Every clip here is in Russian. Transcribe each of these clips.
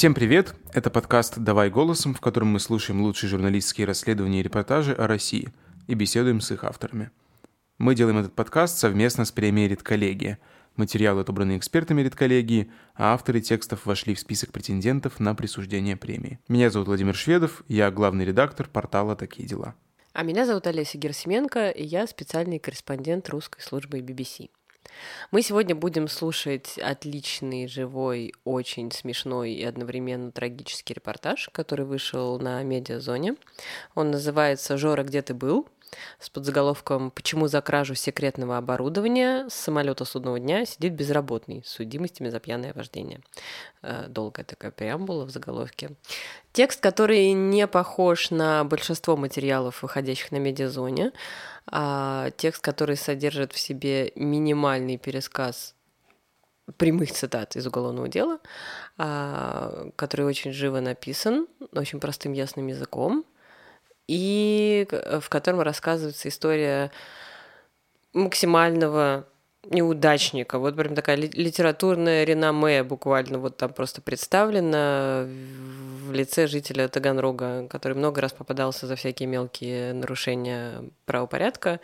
Всем привет! Это подкаст «Давай голосом», в котором мы слушаем лучшие журналистские расследования и репортажи о России и беседуем с их авторами. Мы делаем этот подкаст совместно с премией «Редколлегия». Материалы отобраны экспертами редколлегии, а авторы текстов вошли в список претендентов на присуждение премии. Меня зовут Владимир Шведов, я главный редактор портала «Такие дела». А меня зовут Олеся Герсименко, и я специальный корреспондент русской службы BBC. Мы сегодня будем слушать отличный, живой, очень смешной и одновременно трагический репортаж, который вышел на медиазоне. Он называется «Жора, где ты был?», с подзаголовком «Почему за кражу секретного оборудования с самолета судного дня сидит безработный с судимостями за пьяное вождение». Э, долгая такая преамбула в заголовке. Текст, который не похож на большинство материалов, выходящих на медиазоне, а текст, который содержит в себе минимальный пересказ прямых цитат из уголовного дела, а, который очень живо написан, очень простым ясным языком, и в котором рассказывается история максимального неудачника. Вот прям такая литературная реноме буквально вот там просто представлена в лице жителя Таганрога, который много раз попадался за всякие мелкие нарушения правопорядка,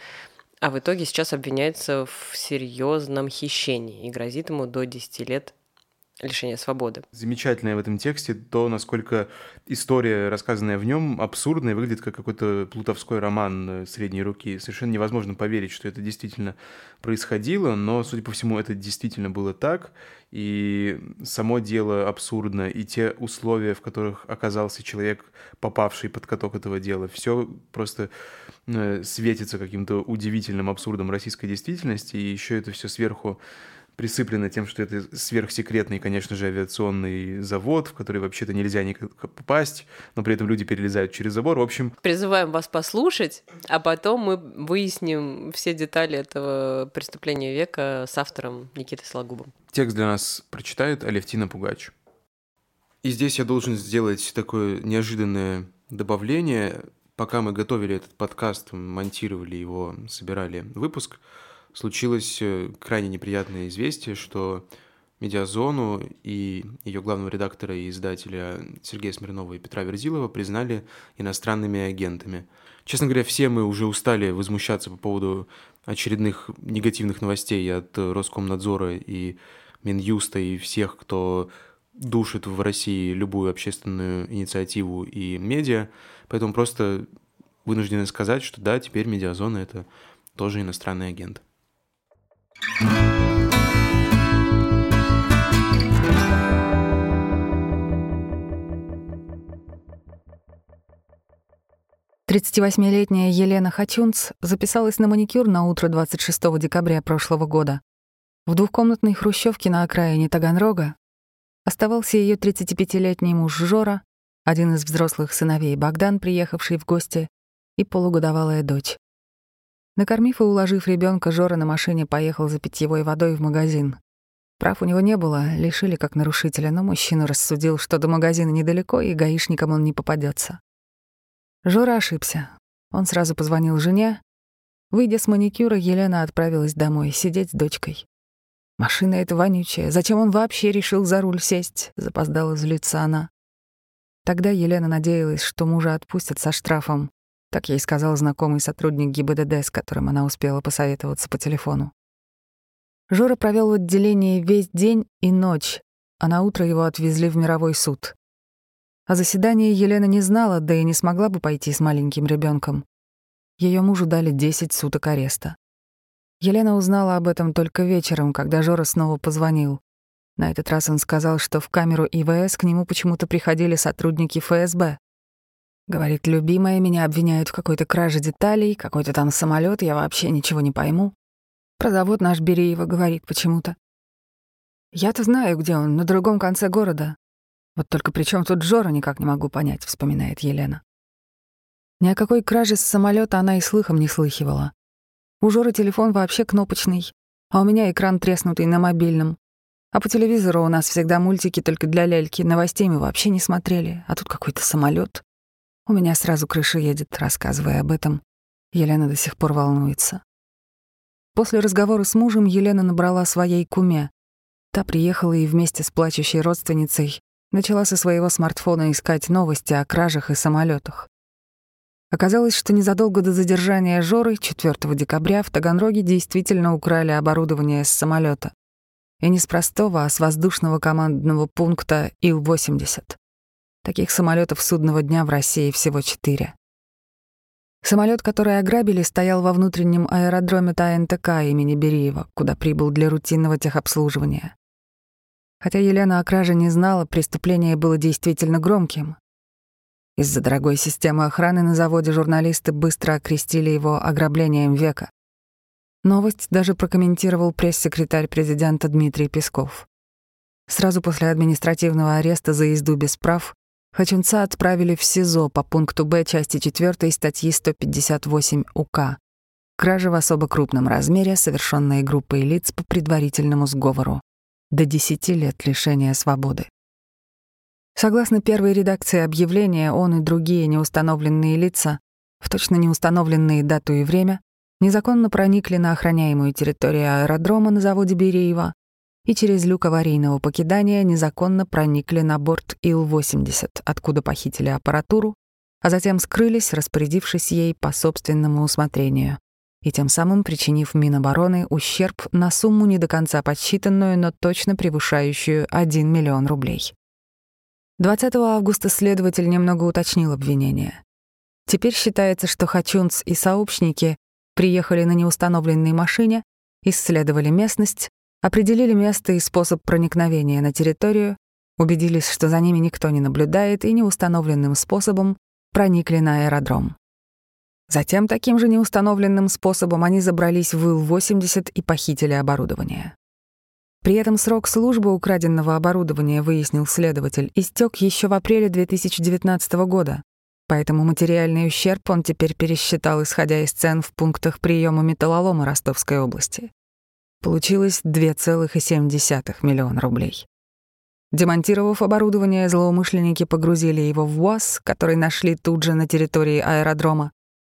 а в итоге сейчас обвиняется в серьезном хищении и грозит ему до 10 лет лишения свободы. Замечательное в этом тексте то, насколько история, рассказанная в нем, абсурдная, выглядит как какой-то плутовской роман э, средней руки. Совершенно невозможно поверить, что это действительно происходило, но, судя по всему, это действительно было так, и само дело абсурдно, и те условия, в которых оказался человек, попавший под каток этого дела, все просто э, светится каким-то удивительным абсурдом российской действительности, и еще это все сверху присыплено тем, что это сверхсекретный, конечно же, авиационный завод, в который вообще-то нельзя никак попасть, но при этом люди перелезают через забор. В общем... Призываем вас послушать, а потом мы выясним все детали этого преступления века с автором Никитой Сологубом. Текст для нас прочитает Алевтина Пугач. И здесь я должен сделать такое неожиданное добавление. Пока мы готовили этот подкаст, монтировали его, собирали выпуск – случилось э, крайне неприятное известие, что Медиазону и ее главного редактора и издателя Сергея Смирнова и Петра Верзилова признали иностранными агентами. Честно говоря, все мы уже устали возмущаться по поводу очередных негативных новостей от Роскомнадзора и Минюста и всех, кто душит в России любую общественную инициативу и медиа. Поэтому просто вынуждены сказать, что да, теперь Медиазона — это тоже иностранный агент. 38-летняя Елена Хачунц записалась на маникюр на утро 26 декабря прошлого года. В двухкомнатной хрущевке на окраине Таганрога оставался ее 35-летний муж Жора, один из взрослых сыновей Богдан, приехавший в гости, и полугодовалая дочь. Накормив и уложив ребенка, Жора на машине поехал за питьевой водой в магазин. Прав у него не было, лишили как нарушителя, но мужчина рассудил, что до магазина недалеко, и гаишникам он не попадется. Жора ошибся. Он сразу позвонил жене. Выйдя с маникюра, Елена отправилась домой сидеть с дочкой. «Машина эта вонючая. Зачем он вообще решил за руль сесть?» — запоздала злиться она. Тогда Елена надеялась, что мужа отпустят со штрафом. Так ей сказал знакомый сотрудник ГИБДД, с которым она успела посоветоваться по телефону. Жора провел в отделении весь день и ночь, а на утро его отвезли в мировой суд. О заседании Елена не знала, да и не смогла бы пойти с маленьким ребенком. Ее мужу дали 10 суток ареста. Елена узнала об этом только вечером, когда Жора снова позвонил. На этот раз он сказал, что в камеру ИВС к нему почему-то приходили сотрудники ФСБ. Говорит, любимая меня обвиняют в какой-то краже деталей, какой-то там самолет, я вообще ничего не пойму. Про завод наш Береева говорит почему-то. Я-то знаю, где он, на другом конце города. Вот только при чем тут Жора, никак не могу понять, вспоминает Елена. Ни о какой краже с самолета она и слыхом не слыхивала. У Жоры телефон вообще кнопочный, а у меня экран треснутый на мобильном. А по телевизору у нас всегда мультики только для ляльки, новостей мы вообще не смотрели, а тут какой-то самолет. У меня сразу крыша едет, рассказывая об этом. Елена до сих пор волнуется. После разговора с мужем Елена набрала своей куме. Та приехала и вместе с плачущей родственницей начала со своего смартфона искать новости о кражах и самолетах. Оказалось, что незадолго до задержания Жоры 4 декабря в Таганроге действительно украли оборудование с самолета. И не с простого, а с воздушного командного пункта Ил-80. Таких самолетов судного дня в России всего четыре. Самолет, который ограбили, стоял во внутреннем аэродроме ТАНТК имени Бериева, куда прибыл для рутинного техобслуживания. Хотя Елена о краже не знала, преступление было действительно громким. Из-за дорогой системы охраны на заводе журналисты быстро окрестили его ограблением века. Новость даже прокомментировал пресс-секретарь президента Дмитрий Песков. Сразу после административного ареста за езду без прав Хачунца отправили в СИЗО по пункту Б части 4 статьи 158 УК «Кража в особо крупном размере, совершенная группой лиц по предварительному сговору» до 10 лет лишения свободы. Согласно первой редакции объявления, он и другие неустановленные лица, в точно неустановленные дату и время, незаконно проникли на охраняемую территорию аэродрома на заводе Береева и через люк аварийного покидания незаконно проникли на борт Ил-80, откуда похитили аппаратуру, а затем скрылись, распорядившись ей по собственному усмотрению и тем самым причинив Минобороны ущерб на сумму не до конца подсчитанную, но точно превышающую 1 миллион рублей. 20 августа следователь немного уточнил обвинение. Теперь считается, что Хачунц и сообщники приехали на неустановленной машине, исследовали местность, определили место и способ проникновения на территорию, убедились, что за ними никто не наблюдает и неустановленным способом проникли на аэродром. Затем таким же неустановленным способом они забрались в Ил-80 и похитили оборудование. При этом срок службы украденного оборудования, выяснил следователь, истек еще в апреле 2019 года, поэтому материальный ущерб он теперь пересчитал, исходя из цен в пунктах приема металлолома Ростовской области. Получилось 2,7 миллиона рублей. Демонтировав оборудование, злоумышленники погрузили его в УАЗ, который нашли тут же на территории аэродрома,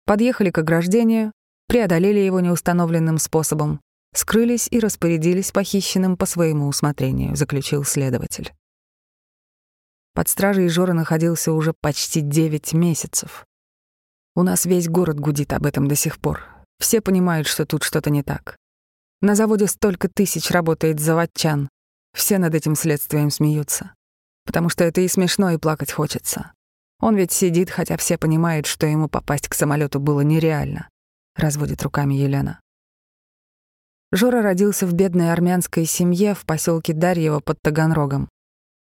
подъехали к ограждению, преодолели его неустановленным способом, скрылись и распорядились похищенным по своему усмотрению, заключил следователь. Под стражей Жора находился уже почти 9 месяцев. У нас весь город гудит об этом до сих пор. Все понимают, что тут что-то не так. На заводе столько тысяч работает заводчан. Все над этим следствием смеются. Потому что это и смешно, и плакать хочется. Он ведь сидит, хотя все понимают, что ему попасть к самолету было нереально. Разводит руками Елена. Жора родился в бедной армянской семье в поселке Дарьево под Таганрогом.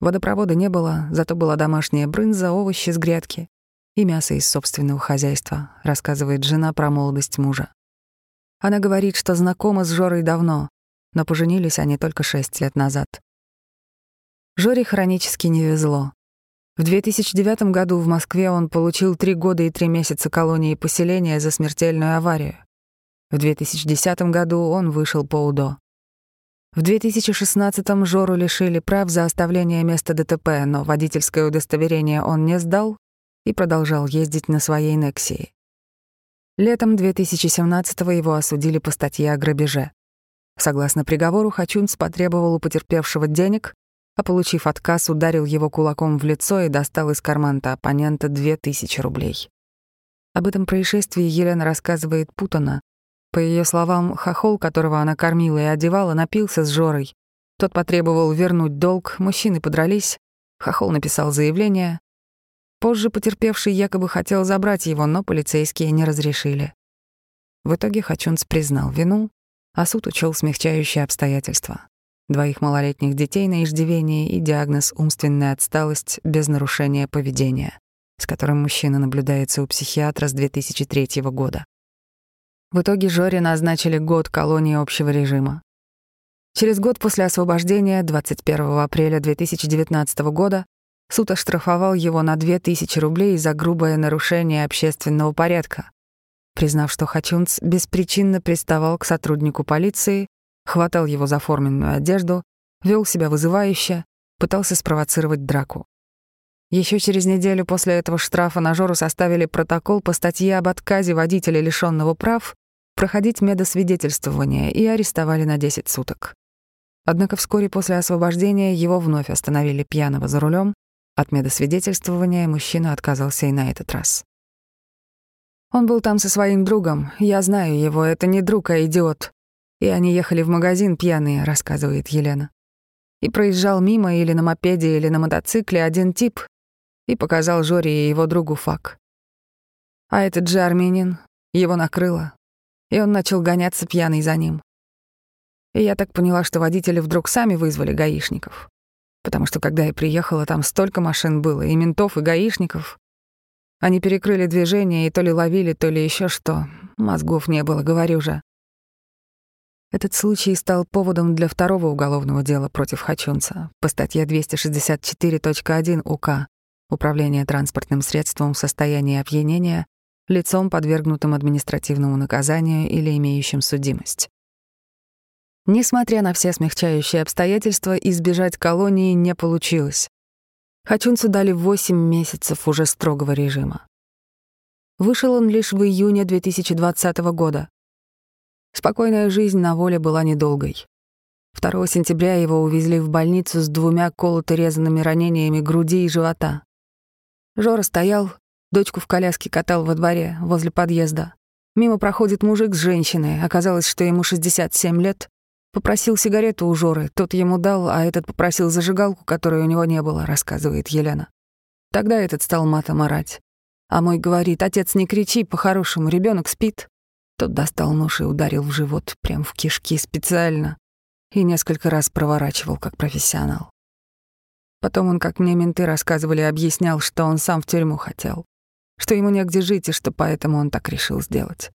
Водопровода не было, зато была домашняя брынза, овощи с грядки и мясо из собственного хозяйства, рассказывает жена про молодость мужа. Она говорит, что знакома с Жорой давно, но поженились они только шесть лет назад. Жоре хронически не везло. В 2009 году в Москве он получил три года и три месяца колонии поселения за смертельную аварию. В 2010 году он вышел по УДО. В 2016-м Жору лишили прав за оставление места ДТП, но водительское удостоверение он не сдал и продолжал ездить на своей Нексии. Летом 2017-го его осудили по статье о грабеже. Согласно приговору, Хачунц потребовал у потерпевшего денег, а получив отказ, ударил его кулаком в лицо и достал из кармана оппонента 2000 рублей. Об этом происшествии Елена рассказывает путано, по ее словам, хохол, которого она кормила и одевала, напился с Жорой. Тот потребовал вернуть долг, мужчины подрались, хохол написал заявление. Позже потерпевший якобы хотел забрать его, но полицейские не разрешили. В итоге Хачунц признал вину, а суд учел смягчающие обстоятельства. Двоих малолетних детей на иждивении и диагноз «умственная отсталость без нарушения поведения», с которым мужчина наблюдается у психиатра с 2003 года. В итоге Жоре назначили год колонии общего режима. Через год после освобождения, 21 апреля 2019 года, суд оштрафовал его на 2000 рублей за грубое нарушение общественного порядка, признав, что Хачунц беспричинно приставал к сотруднику полиции, хватал его за форменную одежду, вел себя вызывающе, пытался спровоцировать драку. Еще через неделю после этого штрафа на Жору составили протокол по статье об отказе водителя, лишенного прав, проходить медосвидетельствование и арестовали на 10 суток. Однако вскоре после освобождения его вновь остановили пьяного за рулем. От медосвидетельствования мужчина отказался и на этот раз. Он был там со своим другом. Я знаю его, это не друг, а идиот. И они ехали в магазин пьяные, рассказывает Елена. И проезжал мимо или на мопеде, или на мотоцикле один тип и показал Жоре и его другу фак. А этот же армянин, его накрыло, и он начал гоняться пьяный за ним. И я так поняла, что водители вдруг сами вызвали гаишников. Потому что когда я приехала, там столько машин было, и ментов, и гаишников. Они перекрыли движение и то ли ловили, то ли еще что. Мозгов не было, говорю же. Этот случай стал поводом для второго уголовного дела против Хачунца по статье 264.1 УК «Управление транспортным средством в состоянии опьянения лицом, подвергнутым административному наказанию или имеющим судимость. Несмотря на все смягчающие обстоятельства, избежать колонии не получилось. Хачунцу дали 8 месяцев уже строгого режима. Вышел он лишь в июне 2020 года. Спокойная жизнь на воле была недолгой. 2 сентября его увезли в больницу с двумя колото-резанными ранениями груди и живота. Жора стоял, Дочку в коляске катал во дворе, возле подъезда. Мимо проходит мужик с женщиной, оказалось, что ему 67 лет. Попросил сигарету у Жоры, тот ему дал, а этот попросил зажигалку, которой у него не было, рассказывает Елена. Тогда этот стал матом орать. А мой говорит, отец, не кричи, по-хорошему, ребенок спит. Тот достал нож и ударил в живот, прям в кишки специально. И несколько раз проворачивал, как профессионал. Потом он, как мне менты рассказывали, объяснял, что он сам в тюрьму хотел что ему негде жить и что поэтому он так решил сделать.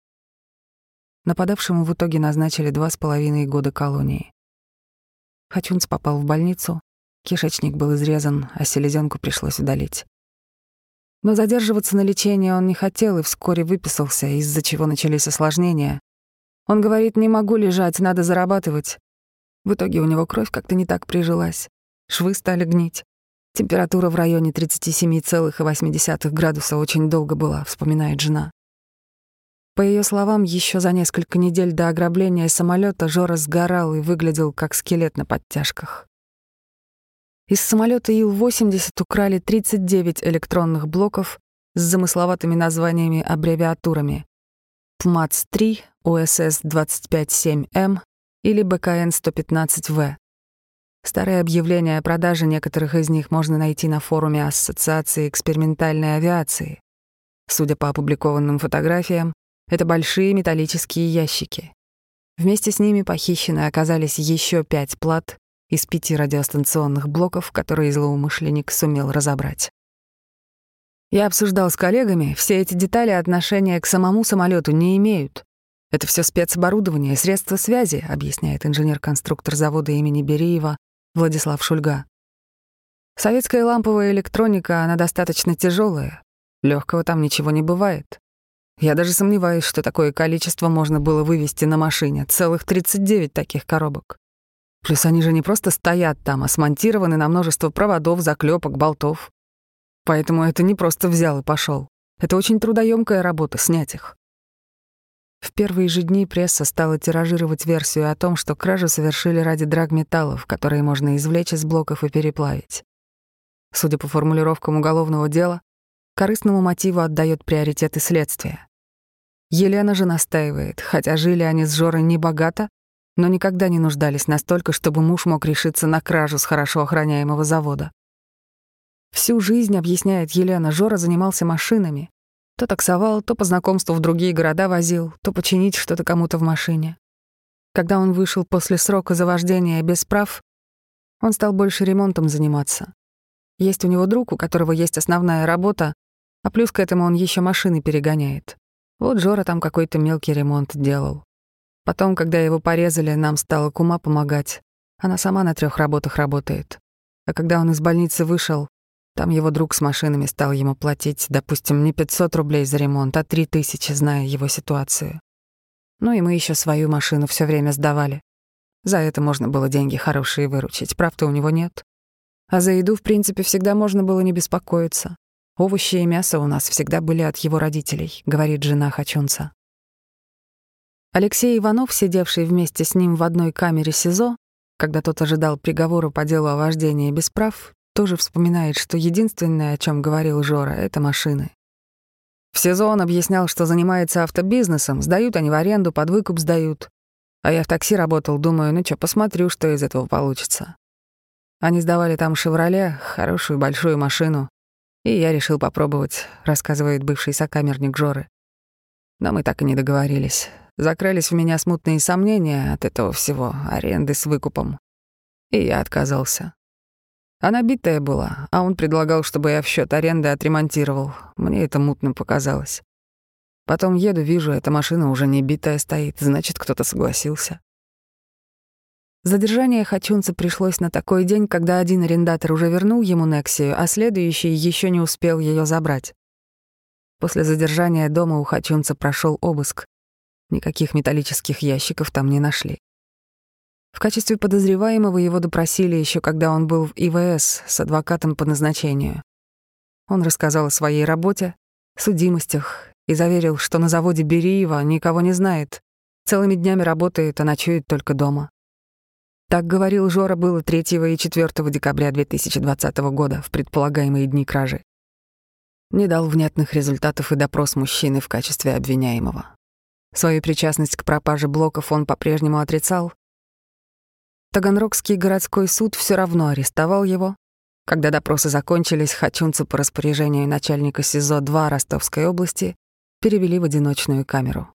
Нападавшему в итоге назначили два с половиной года колонии. Хачунц попал в больницу, кишечник был изрезан, а селезенку пришлось удалить. Но задерживаться на лечении он не хотел и вскоре выписался, из-за чего начались осложнения. Он говорит, не могу лежать, надо зарабатывать. В итоге у него кровь как-то не так прижилась. Швы стали гнить. Температура в районе 37,8 градуса очень долго была, вспоминает жена. По ее словам, еще за несколько недель до ограбления самолета Жора сгорал и выглядел как скелет на подтяжках. Из самолета Ил-80 украли 39 электронных блоков с замысловатыми названиями-аббревиатурами ПМАЦ-3, ОСС-25-7М или БКН-115В. Старые объявления о продаже некоторых из них можно найти на форуме Ассоциации экспериментальной авиации. Судя по опубликованным фотографиям, это большие металлические ящики. Вместе с ними похищены оказались еще пять плат из пяти радиостанционных блоков, которые злоумышленник сумел разобрать. Я обсуждал с коллегами, все эти детали отношения к самому самолету не имеют. Это все спецоборудование, средства связи, объясняет инженер-конструктор завода имени Бериева Владислав Шульга. Советская ламповая электроника, она достаточно тяжелая. Легкого там ничего не бывает. Я даже сомневаюсь, что такое количество можно было вывести на машине. Целых 39 таких коробок. Плюс они же не просто стоят там, а смонтированы на множество проводов, заклепок, болтов. Поэтому это не просто взял и пошел. Это очень трудоемкая работа снять их. В первые же дни пресса стала тиражировать версию о том, что кражу совершили ради драгметаллов, которые можно извлечь из блоков и переплавить. Судя по формулировкам уголовного дела, корыстному мотиву отдает приоритеты следствия. Елена же настаивает, хотя жили они с Жорой небогато, но никогда не нуждались настолько, чтобы муж мог решиться на кражу с хорошо охраняемого завода. Всю жизнь, объясняет Елена, Жора занимался машинами, то таксовал, то по знакомству в другие города возил, то починить что-то кому-то в машине. Когда он вышел после срока за вождение без прав, он стал больше ремонтом заниматься. Есть у него друг, у которого есть основная работа, а плюс к этому он еще машины перегоняет. Вот Жора там какой-то мелкий ремонт делал. Потом, когда его порезали, нам стала кума помогать. Она сама на трех работах работает. А когда он из больницы вышел, там его друг с машинами стал ему платить, допустим, не 500 рублей за ремонт, а 3000, зная его ситуацию. Ну и мы еще свою машину все время сдавали. За это можно было деньги хорошие выручить, прав-то у него нет. А за еду, в принципе, всегда можно было не беспокоиться. Овощи и мясо у нас всегда были от его родителей, говорит жена Хачунца. Алексей Иванов, сидевший вместе с ним в одной камере СИЗО, когда тот ожидал приговора по делу о вождении без прав, тоже вспоминает, что единственное, о чем говорил Жора, — это машины. В СИЗО он объяснял, что занимается автобизнесом, сдают они в аренду, под выкуп сдают. А я в такси работал, думаю, ну что, посмотрю, что из этого получится. Они сдавали там «Шевроле», хорошую большую машину, и я решил попробовать, рассказывает бывший сокамерник Жоры. Но мы так и не договорились. Закрылись в меня смутные сомнения от этого всего, аренды с выкупом. И я отказался. Она битая была, а он предлагал, чтобы я в счет аренды отремонтировал. Мне это мутно показалось. Потом еду, вижу, эта машина уже не битая стоит, значит, кто-то согласился. Задержание Хачунца пришлось на такой день, когда один арендатор уже вернул ему Нексию, а следующий еще не успел ее забрать. После задержания дома у Хачунца прошел обыск. Никаких металлических ящиков там не нашли. В качестве подозреваемого его допросили еще когда он был в ИВС с адвокатом по назначению. Он рассказал о своей работе, судимостях и заверил, что на заводе Бериева никого не знает, целыми днями работает, а ночует только дома. Так говорил Жора было 3 и 4 декабря 2020 года в предполагаемые дни кражи. Не дал внятных результатов и допрос мужчины в качестве обвиняемого. Свою причастность к пропаже блоков он по-прежнему отрицал. Таганрогский городской суд все равно арестовал его. Когда допросы закончились, Хачунца по распоряжению начальника СИЗО-2 Ростовской области перевели в одиночную камеру.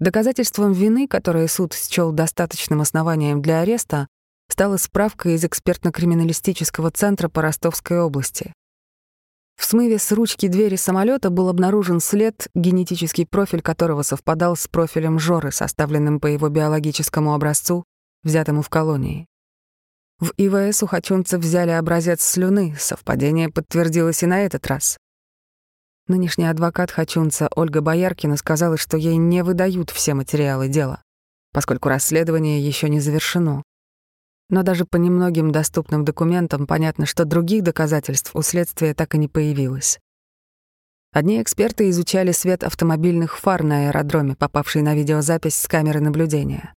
Доказательством вины, которое суд счел достаточным основанием для ареста, стала справка из экспертно-криминалистического центра по Ростовской области. В смыве с ручки двери самолета был обнаружен след, генетический профиль которого совпадал с профилем Жоры, составленным по его биологическому образцу, взятому в колонии. В ИВС у хачунцев взяли образец слюны, совпадение подтвердилось и на этот раз. Нынешний адвокат Хачунца Ольга Бояркина сказала, что ей не выдают все материалы дела, поскольку расследование еще не завершено. Но даже по немногим доступным документам понятно, что других доказательств у следствия так и не появилось. Одни эксперты изучали свет автомобильных фар на аэродроме, попавший на видеозапись с камеры наблюдения.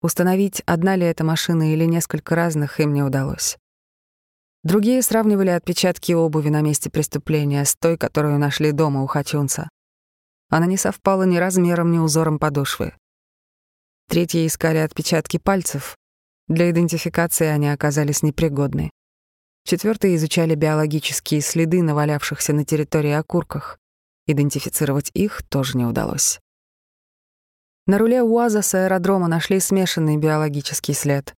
Установить, одна ли это машина или несколько разных, им не удалось. Другие сравнивали отпечатки обуви на месте преступления с той, которую нашли дома у Хачунца. Она не совпала ни размером, ни узором подошвы. Третьи искали отпечатки пальцев, для идентификации они оказались непригодны. Четвертые изучали биологические следы, навалявшихся на территории окурках. Идентифицировать их тоже не удалось. На руле УАЗа с аэродрома нашли смешанный биологический след.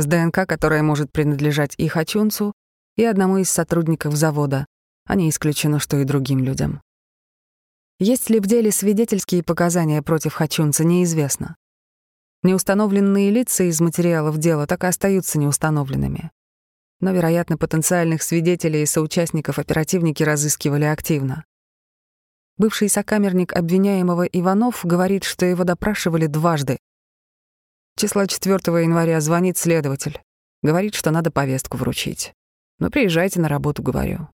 С ДНК, которая может принадлежать и Хачунцу, и одному из сотрудников завода, а не исключено, что и другим людям. Есть ли в деле свидетельские показания против Хачунца, неизвестно. Неустановленные лица из материалов дела так и остаются неустановленными. Но, вероятно, потенциальных свидетелей и соучастников оперативники разыскивали активно. Бывший сокамерник обвиняемого Иванов говорит, что его допрашивали дважды. Числа 4 января звонит следователь. Говорит, что надо повестку вручить. «Ну, приезжайте на работу», — говорю.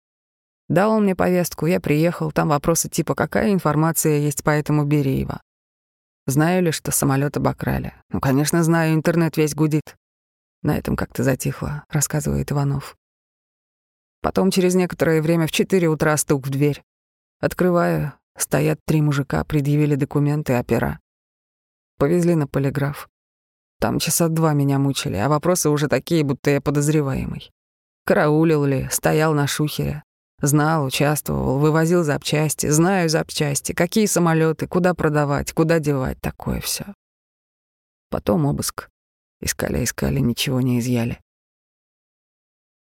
Дал он мне повестку, я приехал, там вопросы типа «Какая информация есть по этому Береева?» Знаю ли, что самолет обокрали? Ну, конечно, знаю, интернет весь гудит. На этом как-то затихло, рассказывает Иванов. Потом через некоторое время в четыре утра стук в дверь. Открываю, стоят три мужика, предъявили документы, опера. Повезли на полиграф. Там часа два меня мучили, а вопросы уже такие, будто я подозреваемый. Караулил ли, стоял на шухере. Знал, участвовал, вывозил запчасти, знаю запчасти, какие самолеты, куда продавать, куда девать, такое все. Потом обыск. Искали, искали, ничего не изъяли.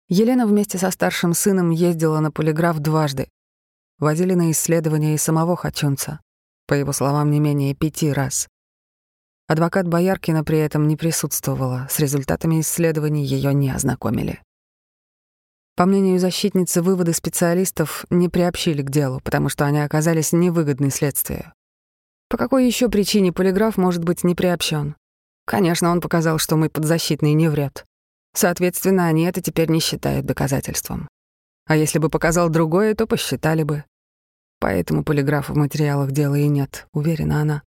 Елена вместе со старшим сыном ездила на полиграф дважды. Возили на исследования и самого Хачунца, по его словам, не менее пяти раз. Адвокат Бояркина при этом не присутствовала, с результатами исследований ее не ознакомили. По мнению защитницы, выводы специалистов не приобщили к делу, потому что они оказались невыгодны следствию. По какой еще причине полиграф может быть не приобщен? Конечно, он показал, что мы подзащитный не врет. Соответственно, они это теперь не считают доказательством. А если бы показал другое, то посчитали бы. Поэтому полиграфа в материалах дела и нет, уверена она.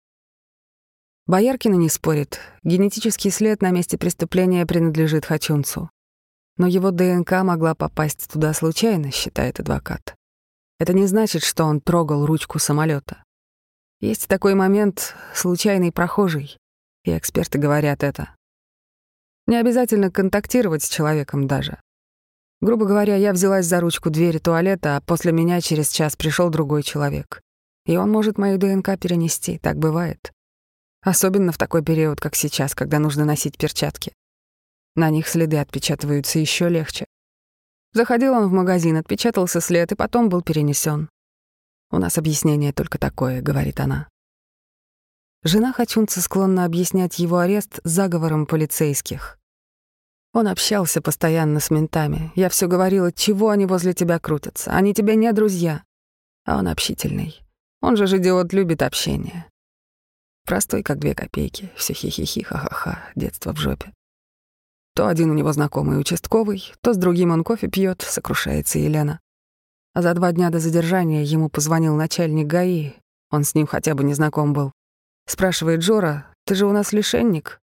Бояркина не спорит. Генетический след на месте преступления принадлежит Хачунцу. Но его ДНК могла попасть туда случайно, считает адвокат. Это не значит, что он трогал ручку самолета. Есть такой момент — случайный прохожий, и эксперты говорят это. Не обязательно контактировать с человеком даже. Грубо говоря, я взялась за ручку двери туалета, а после меня через час пришел другой человек. И он может мою ДНК перенести, так бывает. Особенно в такой период, как сейчас, когда нужно носить перчатки. На них следы отпечатываются еще легче. Заходил он в магазин, отпечатался след и потом был перенесен. «У нас объяснение только такое», — говорит она. Жена Хачунца склонна объяснять его арест заговором полицейских. Он общался постоянно с ментами. Я все говорила, чего они возле тебя крутятся. Они тебе не друзья. А он общительный. Он же идиот любит общение. Простой, как две копейки. Все хи-хи-хи, ха-ха-ха, детство в жопе. То один у него знакомый участковый, то с другим он кофе пьет, сокрушается Елена. А за два дня до задержания ему позвонил начальник ГАИ. Он с ним хотя бы не знаком был. Спрашивает Жора, ты же у нас лишенник?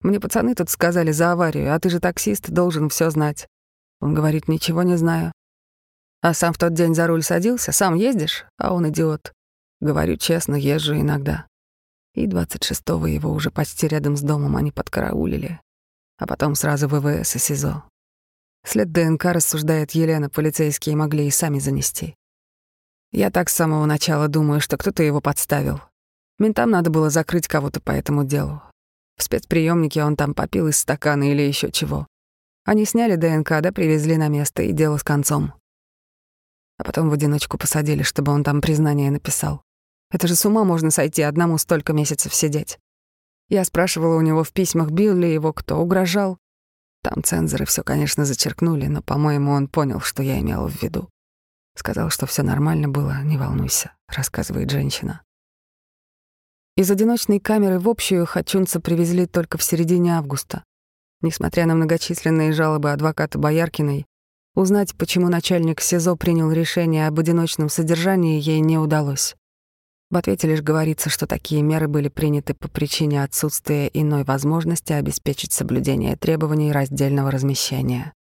Мне пацаны тут сказали за аварию, а ты же таксист, должен все знать. Он говорит, ничего не знаю. А сам в тот день за руль садился, сам ездишь? А он идиот. Говорю честно, езжу иногда. И 26-го его уже почти рядом с домом они подкараулили. А потом сразу ВВС и СИЗО. След ДНК, рассуждает Елена, полицейские могли и сами занести. Я так с самого начала думаю, что кто-то его подставил. Ментам надо было закрыть кого-то по этому делу. В спецприемнике он там попил из стакана или еще чего. Они сняли ДНК, да привезли на место, и дело с концом. А потом в одиночку посадили, чтобы он там признание написал. Это же с ума можно сойти, одному столько месяцев сидеть. Я спрашивала у него в письмах, бил ли его кто, угрожал. Там цензоры все, конечно, зачеркнули, но, по-моему, он понял, что я имела в виду. Сказал, что все нормально было, не волнуйся, рассказывает женщина. Из одиночной камеры в общую Хачунца привезли только в середине августа. Несмотря на многочисленные жалобы адвоката Бояркиной, узнать, почему начальник СИЗО принял решение об одиночном содержании, ей не удалось. В ответе лишь говорится, что такие меры были приняты по причине отсутствия иной возможности обеспечить соблюдение требований раздельного размещения.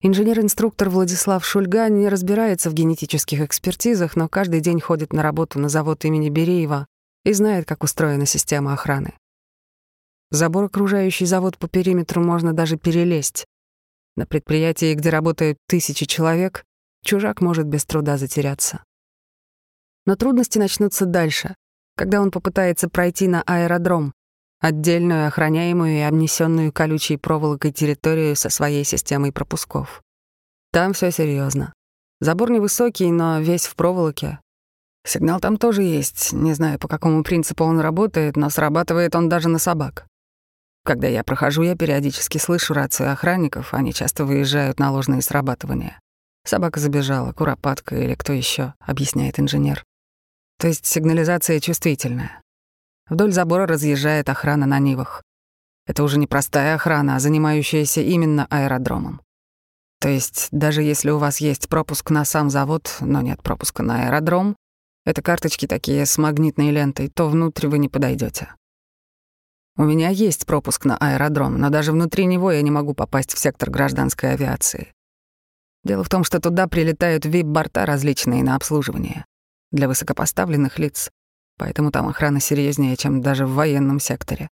Инженер-инструктор Владислав Шульга не разбирается в генетических экспертизах, но каждый день ходит на работу на завод имени Береева и знает, как устроена система охраны. Забор, окружающий завод по периметру, можно даже перелезть. На предприятии, где работают тысячи человек, чужак может без труда затеряться. Но трудности начнутся дальше, когда он попытается пройти на аэродром, отдельную охраняемую и обнесенную колючей проволокой территорию со своей системой пропусков. Там все серьезно. Забор невысокий, но весь в проволоке. Сигнал там тоже есть. Не знаю, по какому принципу он работает, но срабатывает он даже на собак. Когда я прохожу, я периодически слышу рацию охранников, они часто выезжают на ложные срабатывания. Собака забежала, куропатка или кто еще, объясняет инженер. То есть сигнализация чувствительная. Вдоль забора разъезжает охрана на Нивах. Это уже не простая охрана, а занимающаяся именно аэродромом. То есть даже если у вас есть пропуск на сам завод, но нет пропуска на аэродром, это карточки такие с магнитной лентой, то внутрь вы не подойдете. У меня есть пропуск на аэродром, но даже внутри него я не могу попасть в сектор гражданской авиации. Дело в том, что туда прилетают вип-борта различные на обслуживание для высокопоставленных лиц, поэтому там охрана серьезнее, чем даже в военном секторе.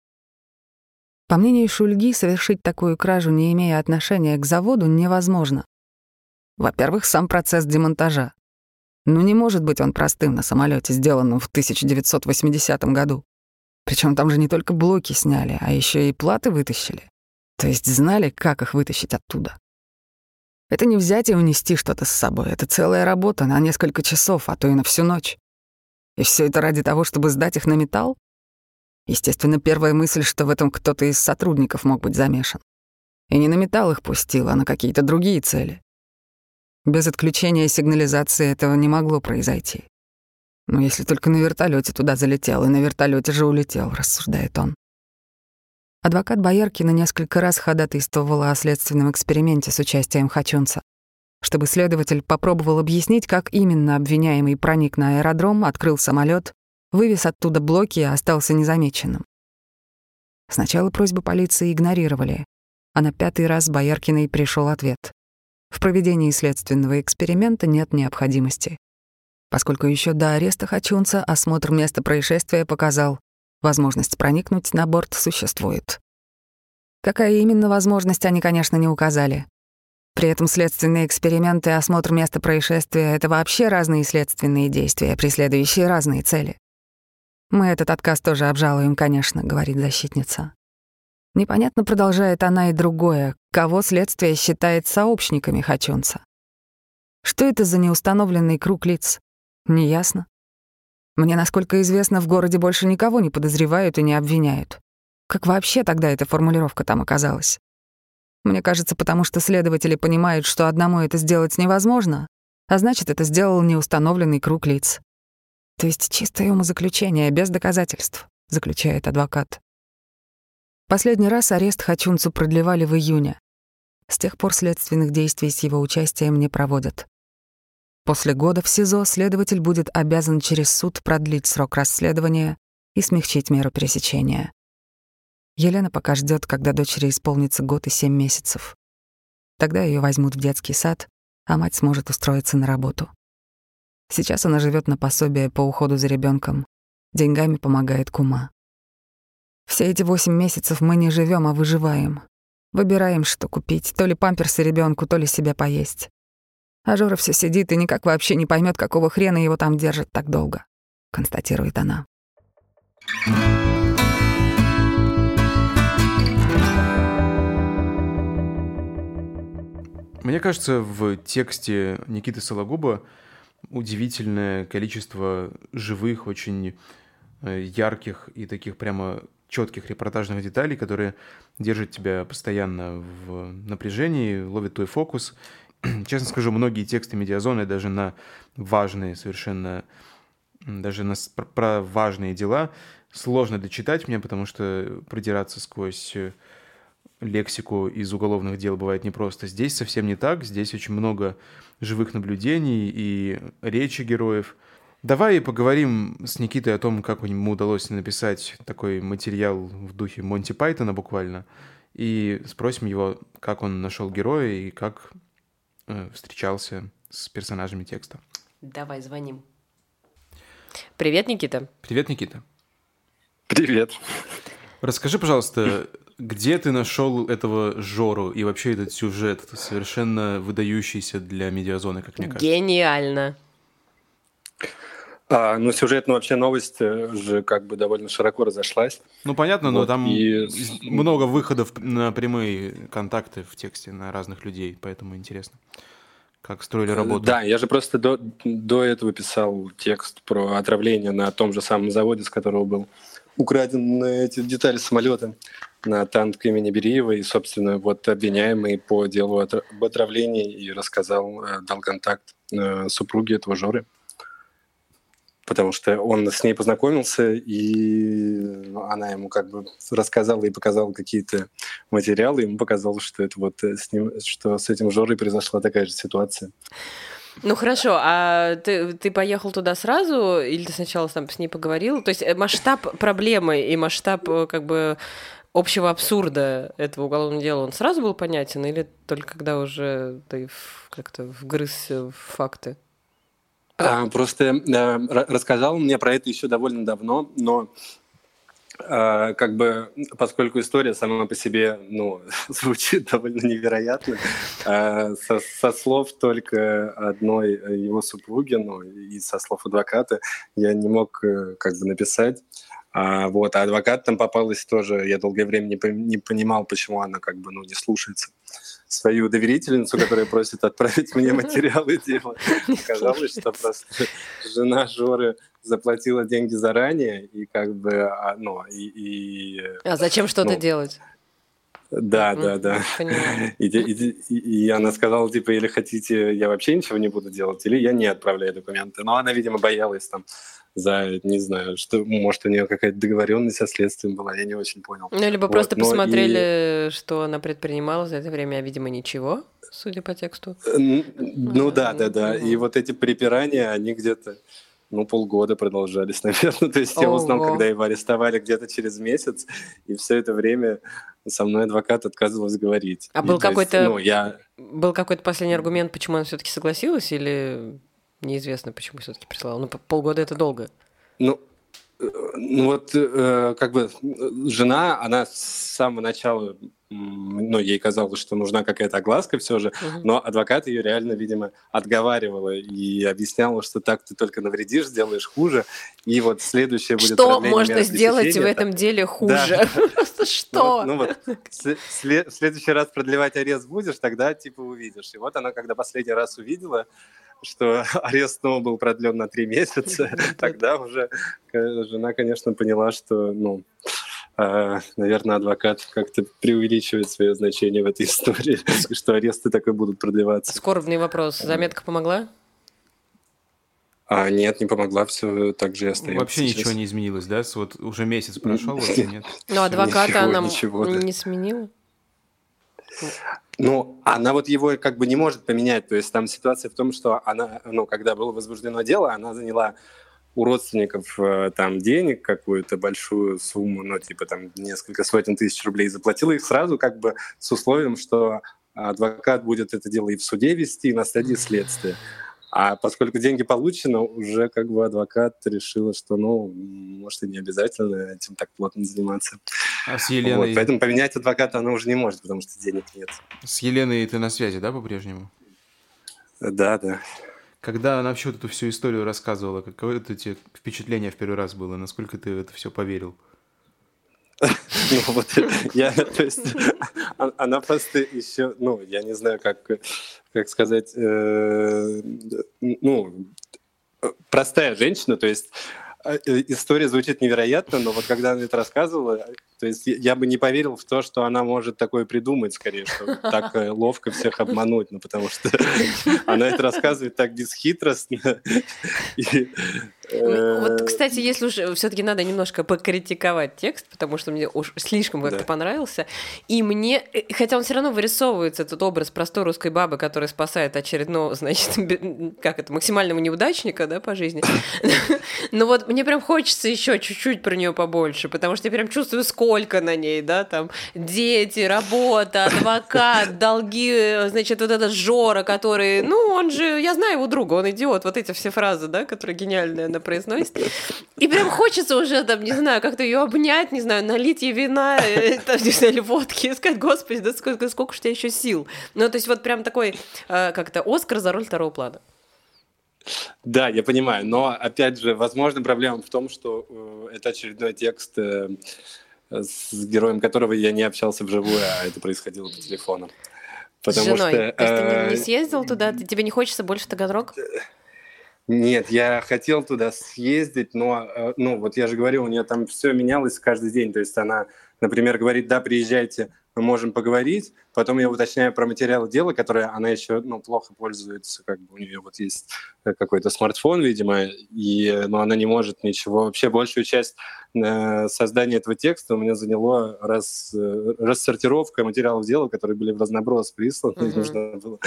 По мнению Шульги, совершить такую кражу, не имея отношения к заводу, невозможно. Во-первых, сам процесс демонтажа. Ну не может быть он простым на самолете, сделанном в 1980 году. Причем там же не только блоки сняли, а еще и платы вытащили. То есть знали, как их вытащить оттуда. Это не взять и унести что-то с собой. Это целая работа на несколько часов, а то и на всю ночь. И все это ради того, чтобы сдать их на металл? Естественно, первая мысль, что в этом кто-то из сотрудников мог быть замешан. И не на металл их пустил, а на какие-то другие цели. Без отключения сигнализации этого не могло произойти. Но если только на вертолете туда залетел, и на вертолете же улетел, рассуждает он. Адвокат Бояркина несколько раз ходатайствовала о следственном эксперименте с участием Хачунца, чтобы следователь попробовал объяснить, как именно обвиняемый проник на аэродром, открыл самолет вывез оттуда блоки и остался незамеченным. Сначала просьбы полиции игнорировали, а на пятый раз Бояркиной пришел ответ. В проведении следственного эксперимента нет необходимости, поскольку еще до ареста Хачунца осмотр места происшествия показал, возможность проникнуть на борт существует. Какая именно возможность, они, конечно, не указали. При этом следственные эксперименты и осмотр места происшествия — это вообще разные следственные действия, преследующие разные цели. «Мы этот отказ тоже обжалуем, конечно», — говорит защитница. Непонятно, продолжает она и другое, кого следствие считает сообщниками Хачунца. Что это за неустановленный круг лиц? Неясно. Мне, насколько известно, в городе больше никого не подозревают и не обвиняют. Как вообще тогда эта формулировка там оказалась? Мне кажется, потому что следователи понимают, что одному это сделать невозможно, а значит, это сделал неустановленный круг лиц. То есть чистое умозаключение, без доказательств, заключает адвокат. Последний раз арест Хачунцу продлевали в июне. С тех пор следственных действий с его участием не проводят. После года в СИЗО следователь будет обязан через суд продлить срок расследования и смягчить меру пресечения. Елена пока ждет, когда дочери исполнится год и семь месяцев. Тогда ее возьмут в детский сад, а мать сможет устроиться на работу. Сейчас она живет на пособие по уходу за ребенком, деньгами помогает кума. Все эти восемь месяцев мы не живем, а выживаем. Выбираем, что купить, то ли памперсы ребенку, то ли себе поесть. А Жора все сидит и никак вообще не поймет, какого хрена его там держат так долго, констатирует она. Мне кажется, в тексте Никиты Сологуба удивительное количество живых, очень э, ярких и таких прямо четких репортажных деталей, которые держат тебя постоянно в напряжении, ловят твой фокус. Честно скажу, многие тексты медиазоны даже на важные совершенно, даже на, про важные дела сложно дочитать мне, потому что продираться сквозь э, лексику из уголовных дел бывает непросто. Здесь совсем не так, здесь очень много живых наблюдений и речи героев – Давай поговорим с Никитой о том, как ему удалось написать такой материал в духе Монти Пайтона буквально, и спросим его, как он нашел героя и как встречался с персонажами текста. Давай звоним. Привет, Никита. Привет, Никита. Привет. Расскажи, пожалуйста, где ты нашел этого Жору и вообще этот сюжет, совершенно выдающийся для медиазоны, как мне кажется? Гениально. А, ну, сюжетная вообще новость э, же как бы довольно широко разошлась. Ну, понятно, вот, но там и... много выходов на прямые контакты в тексте на разных людей, поэтому интересно, как строили работу. Да, я же просто до, до этого писал текст про отравление на том же самом заводе, с которого был украден эти детали самолета на танк имени Бериева, и, собственно, вот обвиняемый по делу об отравлении и рассказал, э, дал контакт э, супруге этого Жоры потому что он с ней познакомился, и ну, она ему как бы рассказала и показала какие-то материалы, ему показалось, что это вот э, с ним, что с этим Жорой произошла такая же ситуация. Ну хорошо, а ты, ты поехал туда сразу, или ты сначала там с ней поговорил? То есть э, масштаб проблемы и масштаб э, как бы общего абсурда этого уголовного дела, он сразу был понятен, или только когда уже ты как-то вгрызся в факты? А, просто э, рассказал мне про это еще довольно давно, но э, как бы, поскольку история сама по себе, ну, звучит довольно невероятно, э, со, со слов только одной его супруги, ну, и со слов адвоката, я не мог э, как бы написать. А, вот, а адвокат там попалась тоже, я долгое время не, не понимал, почему она как бы, ну, не слушается свою доверительницу, которая просит отправить мне материалы дела. Оказалось, что просто жена Жоры заплатила деньги заранее, и как бы, а, ну, и... и а зачем что-то ну, делать? Да, да, да. И, и, и, и она сказала, типа, или хотите, я вообще ничего не буду делать, или я не отправляю документы. Но она, видимо, боялась там за, не знаю, что, может, у нее какая-то договоренность со следствием была, я не очень понял. Ну, либо вот, просто посмотрели, и... что она предпринимала за это время, а, видимо, ничего, судя по тексту. Ну, ну да, да, да. И вот эти припирания, они где-то ну, полгода продолжались, наверное. То есть я узнал, когда его арестовали где-то через месяц, и все это время со мной адвокат отказывался говорить. А был какой-то ну, я... был какой-то последний аргумент, почему она все-таки согласилась, или неизвестно, почему все-таки прислала? Ну, полгода это долго. Ну, э, ну вот, э, как бы жена, она с самого начала ну, ей казалось, что нужна какая-то огласка все же, uh-huh. но адвокат ее реально, видимо, отговаривала и объясняла, что так ты только навредишь, сделаешь хуже, и вот следующее будет Что можно сделать в этом деле хуже? Что? Ну вот, в следующий раз продлевать арест будешь, тогда типа увидишь. И вот она, когда последний раз увидела, что арест снова был продлен на три месяца, тогда уже жена, конечно, поняла, что, ну, наверное, адвокат как-то преувеличивает свое значение в этой истории, что аресты так и будут продлеваться. Скорбный вопрос. Заметка помогла? А, нет, не помогла, все так же и остается. Вообще сейчас. ничего не изменилось, да? Вот уже месяц прошел, вообще нет. Ну, адвоката она не сменила? Ну, она вот его как бы не может поменять. То есть там ситуация в том, что она, ну, когда было возбуждено дело, она заняла у родственников э, там денег какую-то большую сумму, ну, типа там несколько сотен тысяч рублей, заплатила их сразу как бы с условием, что адвокат будет это дело и в суде вести, и на стадии следствия. А поскольку деньги получены, уже как бы адвокат решила, что, ну, может, и не обязательно этим так плотно заниматься. А с Еленой... Вот, поэтому поменять адвоката она уже не может, потому что денег нет. С Еленой ты на связи, да, по-прежнему? Да, да. Когда она вообще эту всю историю рассказывала, какое это тебе впечатление в первый раз было? Насколько ты в это все поверил? Ну вот я, то есть, а, она просто еще, ну, я не знаю, как, как сказать, э, ну, простая женщина, то есть э, история звучит невероятно, но вот когда она это рассказывала, то есть я бы не поверил в то, что она может такое придумать, скорее, что так э, ловко всех обмануть, ну потому что она это рассказывает так бесхитростно. Вот, кстати, если уж все-таки надо немножко покритиковать текст, потому что мне уж слишком как-то понравился, и мне, э, хотя он все равно вырисовывается этот образ простой русской бабы, которая спасает очередного, значит, как это, максимального неудачника, да, по жизни. Но вот мне прям хочется еще чуть-чуть про нее побольше, потому что я прям чувствую, сколько на ней, да, там дети, работа, адвокат, долги, значит, вот этот Жора, который, ну, он же, я знаю его друга, он идиот, вот эти все фразы, да, которые гениальные она произносит. И прям хочется уже, там, не знаю, как-то ее обнять, не знаю, налить ей вина, э, там, не знаю, или водки, и сказать, господи, да сколько, сколько у тебя еще сил. Ну, то есть вот прям такой, э, как-то Оскар за роль второго плана. Да, я понимаю, но опять же, возможно, проблема в том, что э, это очередной текст, э, с героем которого я не общался вживую, а это происходило по телефону. Потому с женой. Что, То есть ты не, не съездил туда? Тебе не хочется больше Таганрог? Нет, я хотел туда съездить, но, ну, вот я же говорил, у нее там все менялось каждый день. То есть она, например, говорит, да, приезжайте, мы можем поговорить. Потом я уточняю про материалы дела, которые она еще ну, плохо пользуется, как бы у нее вот есть э, какой-то смартфон, видимо, и, но она не может ничего. Вообще большую часть э, создания этого текста у меня заняло раз, э, рассортировка материалов дела, которые были в разноброс присланы. Uh-huh. Нужно было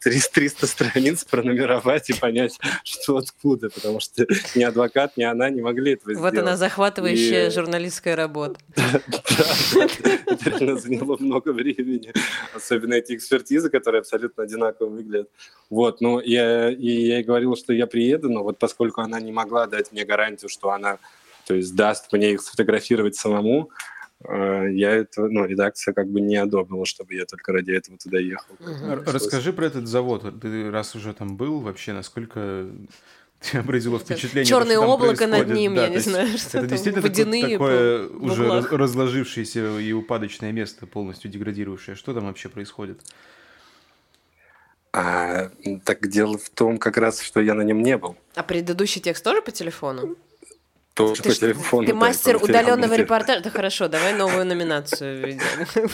300, 300 страниц пронумеровать и понять, что откуда, потому что ни адвокат, ни она не могли этого сделать. Вот она захватывающая журналистская работа. Да, это заняло много времени особенно эти экспертизы, которые абсолютно одинаково выглядят. Вот, ну, я, и я ей говорил, что я приеду, но вот поскольку она не могла дать мне гарантию, что она, то есть, даст мне их сфотографировать самому, э, я это, ну, редакция как бы не одобрила, чтобы я только ради этого туда ехал. Расскажи про этот завод. Ты раз уже там был, вообще насколько произвело впечатление. Черное облако над ним, да, я не знаю, что Это действительно водяные такое уже разложившееся и упадочное место, полностью деградировавшее. Что там вообще происходит? А, так дело в том как раз, что я на нем не был. А предыдущий текст тоже по телефону? Тоже ты, по телефону. Ты мастер удаленного репортажа. Да хорошо, давай новую номинацию ведем.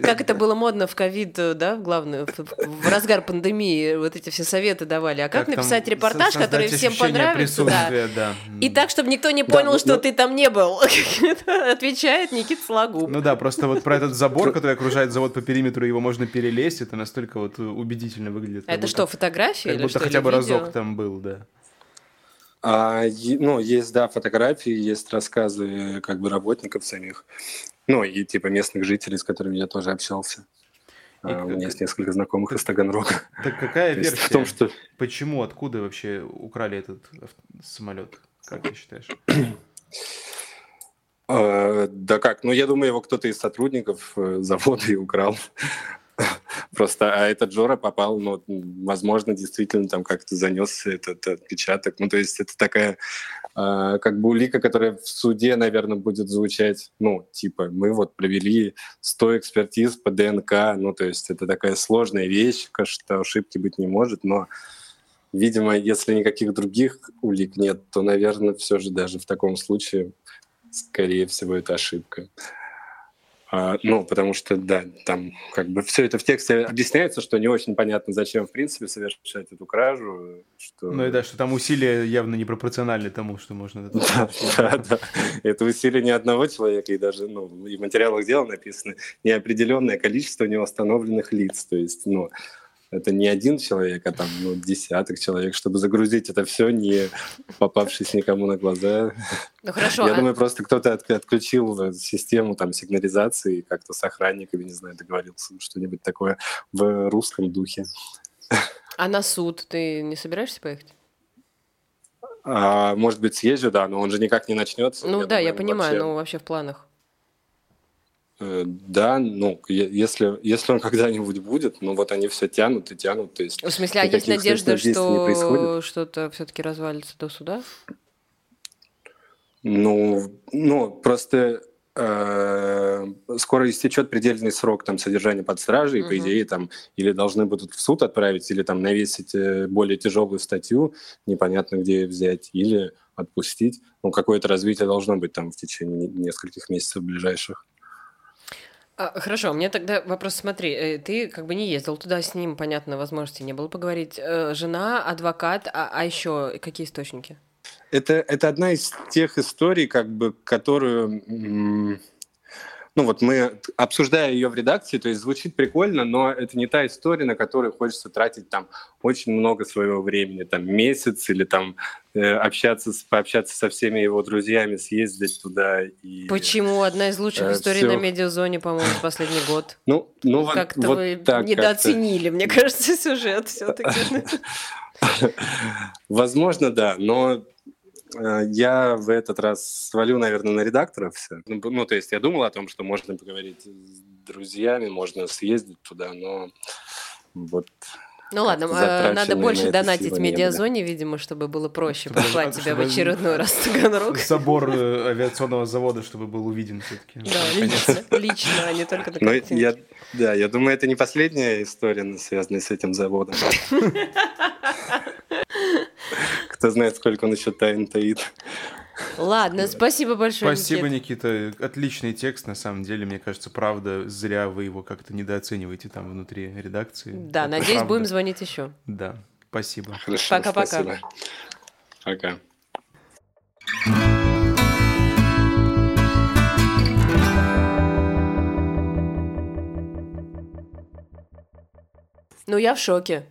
Как это было модно в ковид, да, главное, в разгар пандемии вот эти все советы давали. А как написать репортаж, который всем понравится? Да. И так, чтобы никто не понял, что ты там не был. Отвечает Никит Слагуб. Ну да, просто вот про этот забор, который окружает завод по периметру, его можно перелезть, это настолько вот убедительно выглядит. Это что, фотографии Как будто хотя бы разок там был, да. А, ну, есть, да, фотографии, есть рассказы как бы работников самих, ну, и типа местных жителей, с которыми я тоже общался. И а, у меня есть несколько знакомых из Таганрога. Так какая версия? В том, что... Почему, откуда вообще украли этот самолет? Как ты считаешь? А, да как, ну я думаю, его кто-то из сотрудников э, завода и украл. Просто, а этот Джора попал, ну, возможно, действительно там как-то занесся этот отпечаток. Ну, то есть это такая э, как бы улика, которая в суде, наверное, будет звучать, ну, типа, мы вот провели 100 экспертиз по ДНК, ну, то есть это такая сложная вещь, что ошибки быть не может, но Видимо, если никаких других улик нет, то, наверное, все же даже в таком случае, скорее всего, это ошибка. А, ну, потому что, да, там как бы все это в тексте объясняется, что не очень понятно, зачем, в принципе, совершать эту кражу. Что... Ну и да, что там усилия явно не пропорциональны тому, что можно... Да, да, да. Это усилие не одного человека, и даже, ну, и в материалах дела написано неопределенное количество неустановленных лиц. То есть, ну, это не один человек, а там ну, десяток человек, чтобы загрузить это все, не попавшись никому на глаза. Ну хорошо. Я а... думаю, просто кто-то от, отключил систему там сигнализации, как-то с охранниками, не знаю, договорился, что-нибудь такое в русском духе. А на суд ты не собираешься поехать? А, может быть, съезжу, да, но он же никак не начнется. Ну я да, думаю, я понимаю, вообще... но вообще в планах. Э, да, ну, если, если он когда-нибудь будет, ну вот они все тянут и тянут. То есть в смысле, а есть надежда, что что-то все-таки развалится до суда? Ну, ну просто э, скоро истечет предельный срок там содержания под стражей, угу. по идее там или должны будут в суд отправить, или там навесить э, более тяжелую статью, непонятно где взять, или отпустить. Ну, какое-то развитие должно быть там в течение нескольких месяцев ближайших. А, хорошо, мне тогда вопрос, смотри, э, ты как бы не ездил туда с ним, понятно, возможности не было поговорить. Э, жена, адвокат, а, а еще какие источники? Это, это одна из тех историй, как бы, которую ну вот мы, обсуждая ее в редакции, то есть звучит прикольно, но это не та история, на которую хочется тратить там очень много своего времени, там месяц или там э, общаться, пообщаться со всеми его друзьями, съездить туда и... Почему? Одна из лучших э, историй все. на медиазоне, по-моему, в последний год. Ну, ну вот, Как-то вот вы так, недооценили, как мне кажется, сюжет все-таки. Возможно, да, но я в этот раз свалю, наверное, на редактора все. Ну, ну, то есть я думал о том, что можно поговорить с друзьями, можно съездить туда, но вот ну ладно, э, надо больше на донатить медиазоне, видимо, чтобы было проще послать тебя в очередной раз в Таганрог. Собор э, авиационного завода, чтобы был увиден все-таки. Да, лично, лично, а не только на я, Да, я думаю, это не последняя история, связанная с этим заводом. Кто знает, сколько он еще тайн таит. Ладно, спасибо большое, Спасибо, Никита. Никита. Отличный текст, на самом деле. Мне кажется, правда, зря вы его как-то недооцениваете там внутри редакции. Да, Это надеюсь, правда. будем звонить еще. Да, спасибо. Пока-пока. Пока. Ну, я в шоке.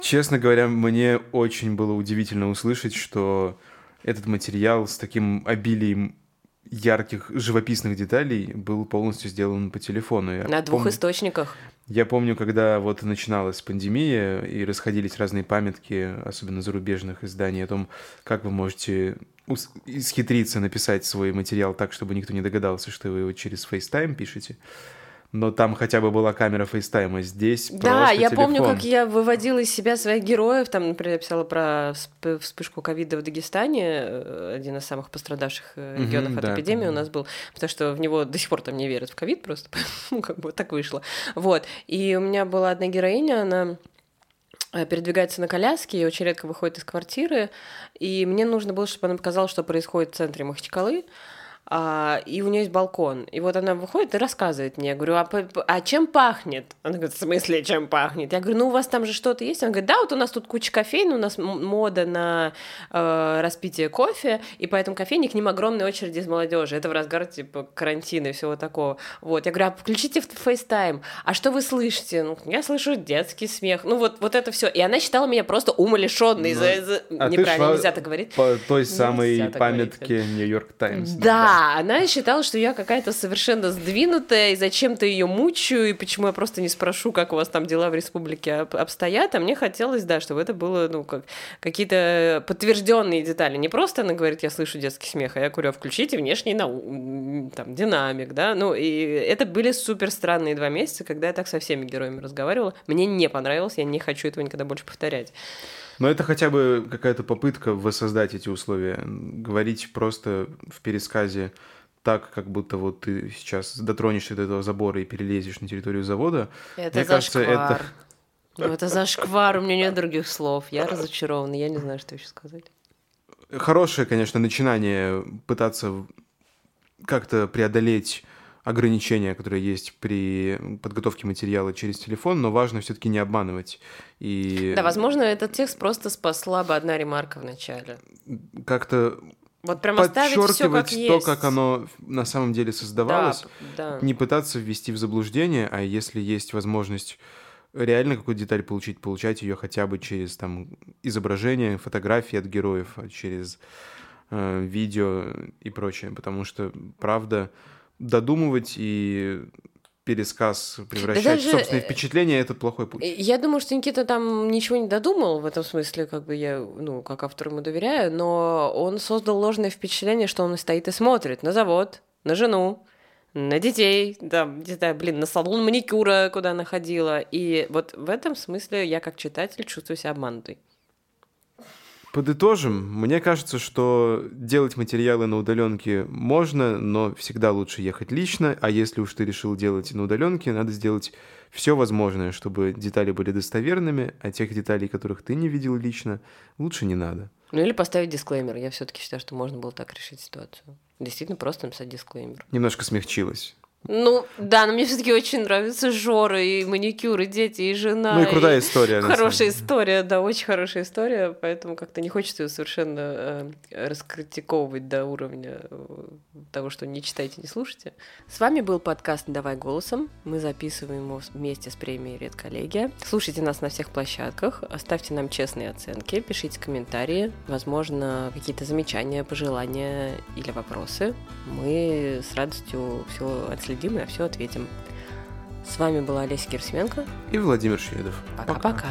Честно говоря, мне очень было удивительно услышать, что этот материал с таким обилием ярких живописных деталей был полностью сделан по телефону. Я На двух источниках. Я помню, когда вот начиналась пандемия и расходились разные памятки, особенно зарубежных изданий, о том, как вы можете исхитриться написать свой материал так, чтобы никто не догадался, что вы его через FaceTime пишете но там хотя бы была камера FaceTime а. Здесь Да, я телефон. помню, как я выводила из себя своих героев. Там, например, я писала про вспышку ковида в Дагестане, э, один из самых пострадавших э, регионов угу, от да, эпидемии у нас был, потому что в него до сих пор там не верят в ковид просто, ну, как бы так вышло. Вот. И у меня была одна героиня, она э, передвигается на коляске и очень редко выходит из квартиры. И мне нужно было, чтобы она показала, что происходит в центре Махачкалы. А, и у нее есть балкон. И вот она выходит и рассказывает мне. Я говорю, а, а чем пахнет? Она говорит, в смысле, чем пахнет? Я говорю, ну у вас там же что-то есть? Она говорит, да, вот у нас тут куча кофеин, у нас мода на э, распитие кофе, и поэтому кофейни к ним огромные очереди из молодежи. Это в разгар типа карантина и всего такого. Вот. Я говорю, а включите в FaceTime. А что вы слышите? Ну, я слышу детский смех. Ну вот, вот это все. И она считала меня просто умалишенной. Ну, за, за... А Неправильно, нельзя так говорить. По той самой памятке Нью-Йорк Таймс. Да, она считала, что я какая-то совершенно сдвинутая, и зачем-то ее мучаю, и почему я просто не спрошу, как у вас там дела в республике обстоят. А мне хотелось, да, чтобы это было, ну, как какие-то подтвержденные детали. Не просто она говорит, я слышу детский смех, а я говорю, а включите внешний нау... там, динамик, да. Ну, и это были супер странные два месяца, когда я так со всеми героями разговаривала. Мне не понравилось, я не хочу этого никогда больше повторять. Но это хотя бы какая-то попытка воссоздать эти условия. Говорить просто в пересказе так, как будто вот ты сейчас дотронешься до этого забора и перелезешь на территорию завода. Это Мне кажется, это... Ну, это зашквар, у меня нет других слов. Я разочарована, я не знаю, что еще сказать. Хорошее, конечно, начинание пытаться как-то преодолеть ограничения, которые есть при подготовке материала через телефон, но важно все-таки не обманывать. И... Да, возможно, этот текст просто спасла бы одна ремарка в начале. Как-то вот прям подчеркивать все как то, есть. как оно на самом деле создавалось, да, да. не пытаться ввести в заблуждение, а если есть возможность реально какую-то деталь получить, получать ее хотя бы через там изображение, фотографии от героев, а через э, видео и прочее, потому что правда додумывать и пересказ превращать да даже... в собственные впечатления, это плохой путь. Я думаю, что Никита там ничего не додумал в этом смысле, как бы я, ну, как автору ему доверяю, но он создал ложное впечатление, что он стоит и смотрит на завод, на жену, на детей, да, где-то, блин, на салон маникюра, куда она ходила. И вот в этом смысле я как читатель чувствую себя обманутой. Подытожим, мне кажется, что делать материалы на удаленке можно, но всегда лучше ехать лично, а если уж ты решил делать на удаленке, надо сделать все возможное, чтобы детали были достоверными, а тех деталей, которых ты не видел лично, лучше не надо. Ну или поставить дисклеймер. Я все-таки считаю, что можно было так решить ситуацию. Действительно, просто написать дисклеймер. Немножко смягчилось. Ну, да, но мне все-таки очень нравится Жора, и маникюр, и дети, и жена. Ну и крутая история. Хорошая история, да, очень хорошая история, поэтому как-то не хочется ее совершенно э, раскритиковывать до уровня э, того, что не читайте, не слушайте. С вами был подкаст «Давай голосом». Мы записываем его вместе с премией «Редколлегия». Слушайте нас на всех площадках, оставьте нам честные оценки, пишите комментарии, возможно, какие-то замечания, пожелания или вопросы. Мы с радостью все отследим следим и все ответим. С вами была Олеся Кирсменко и Владимир Шведов. Пока-пока.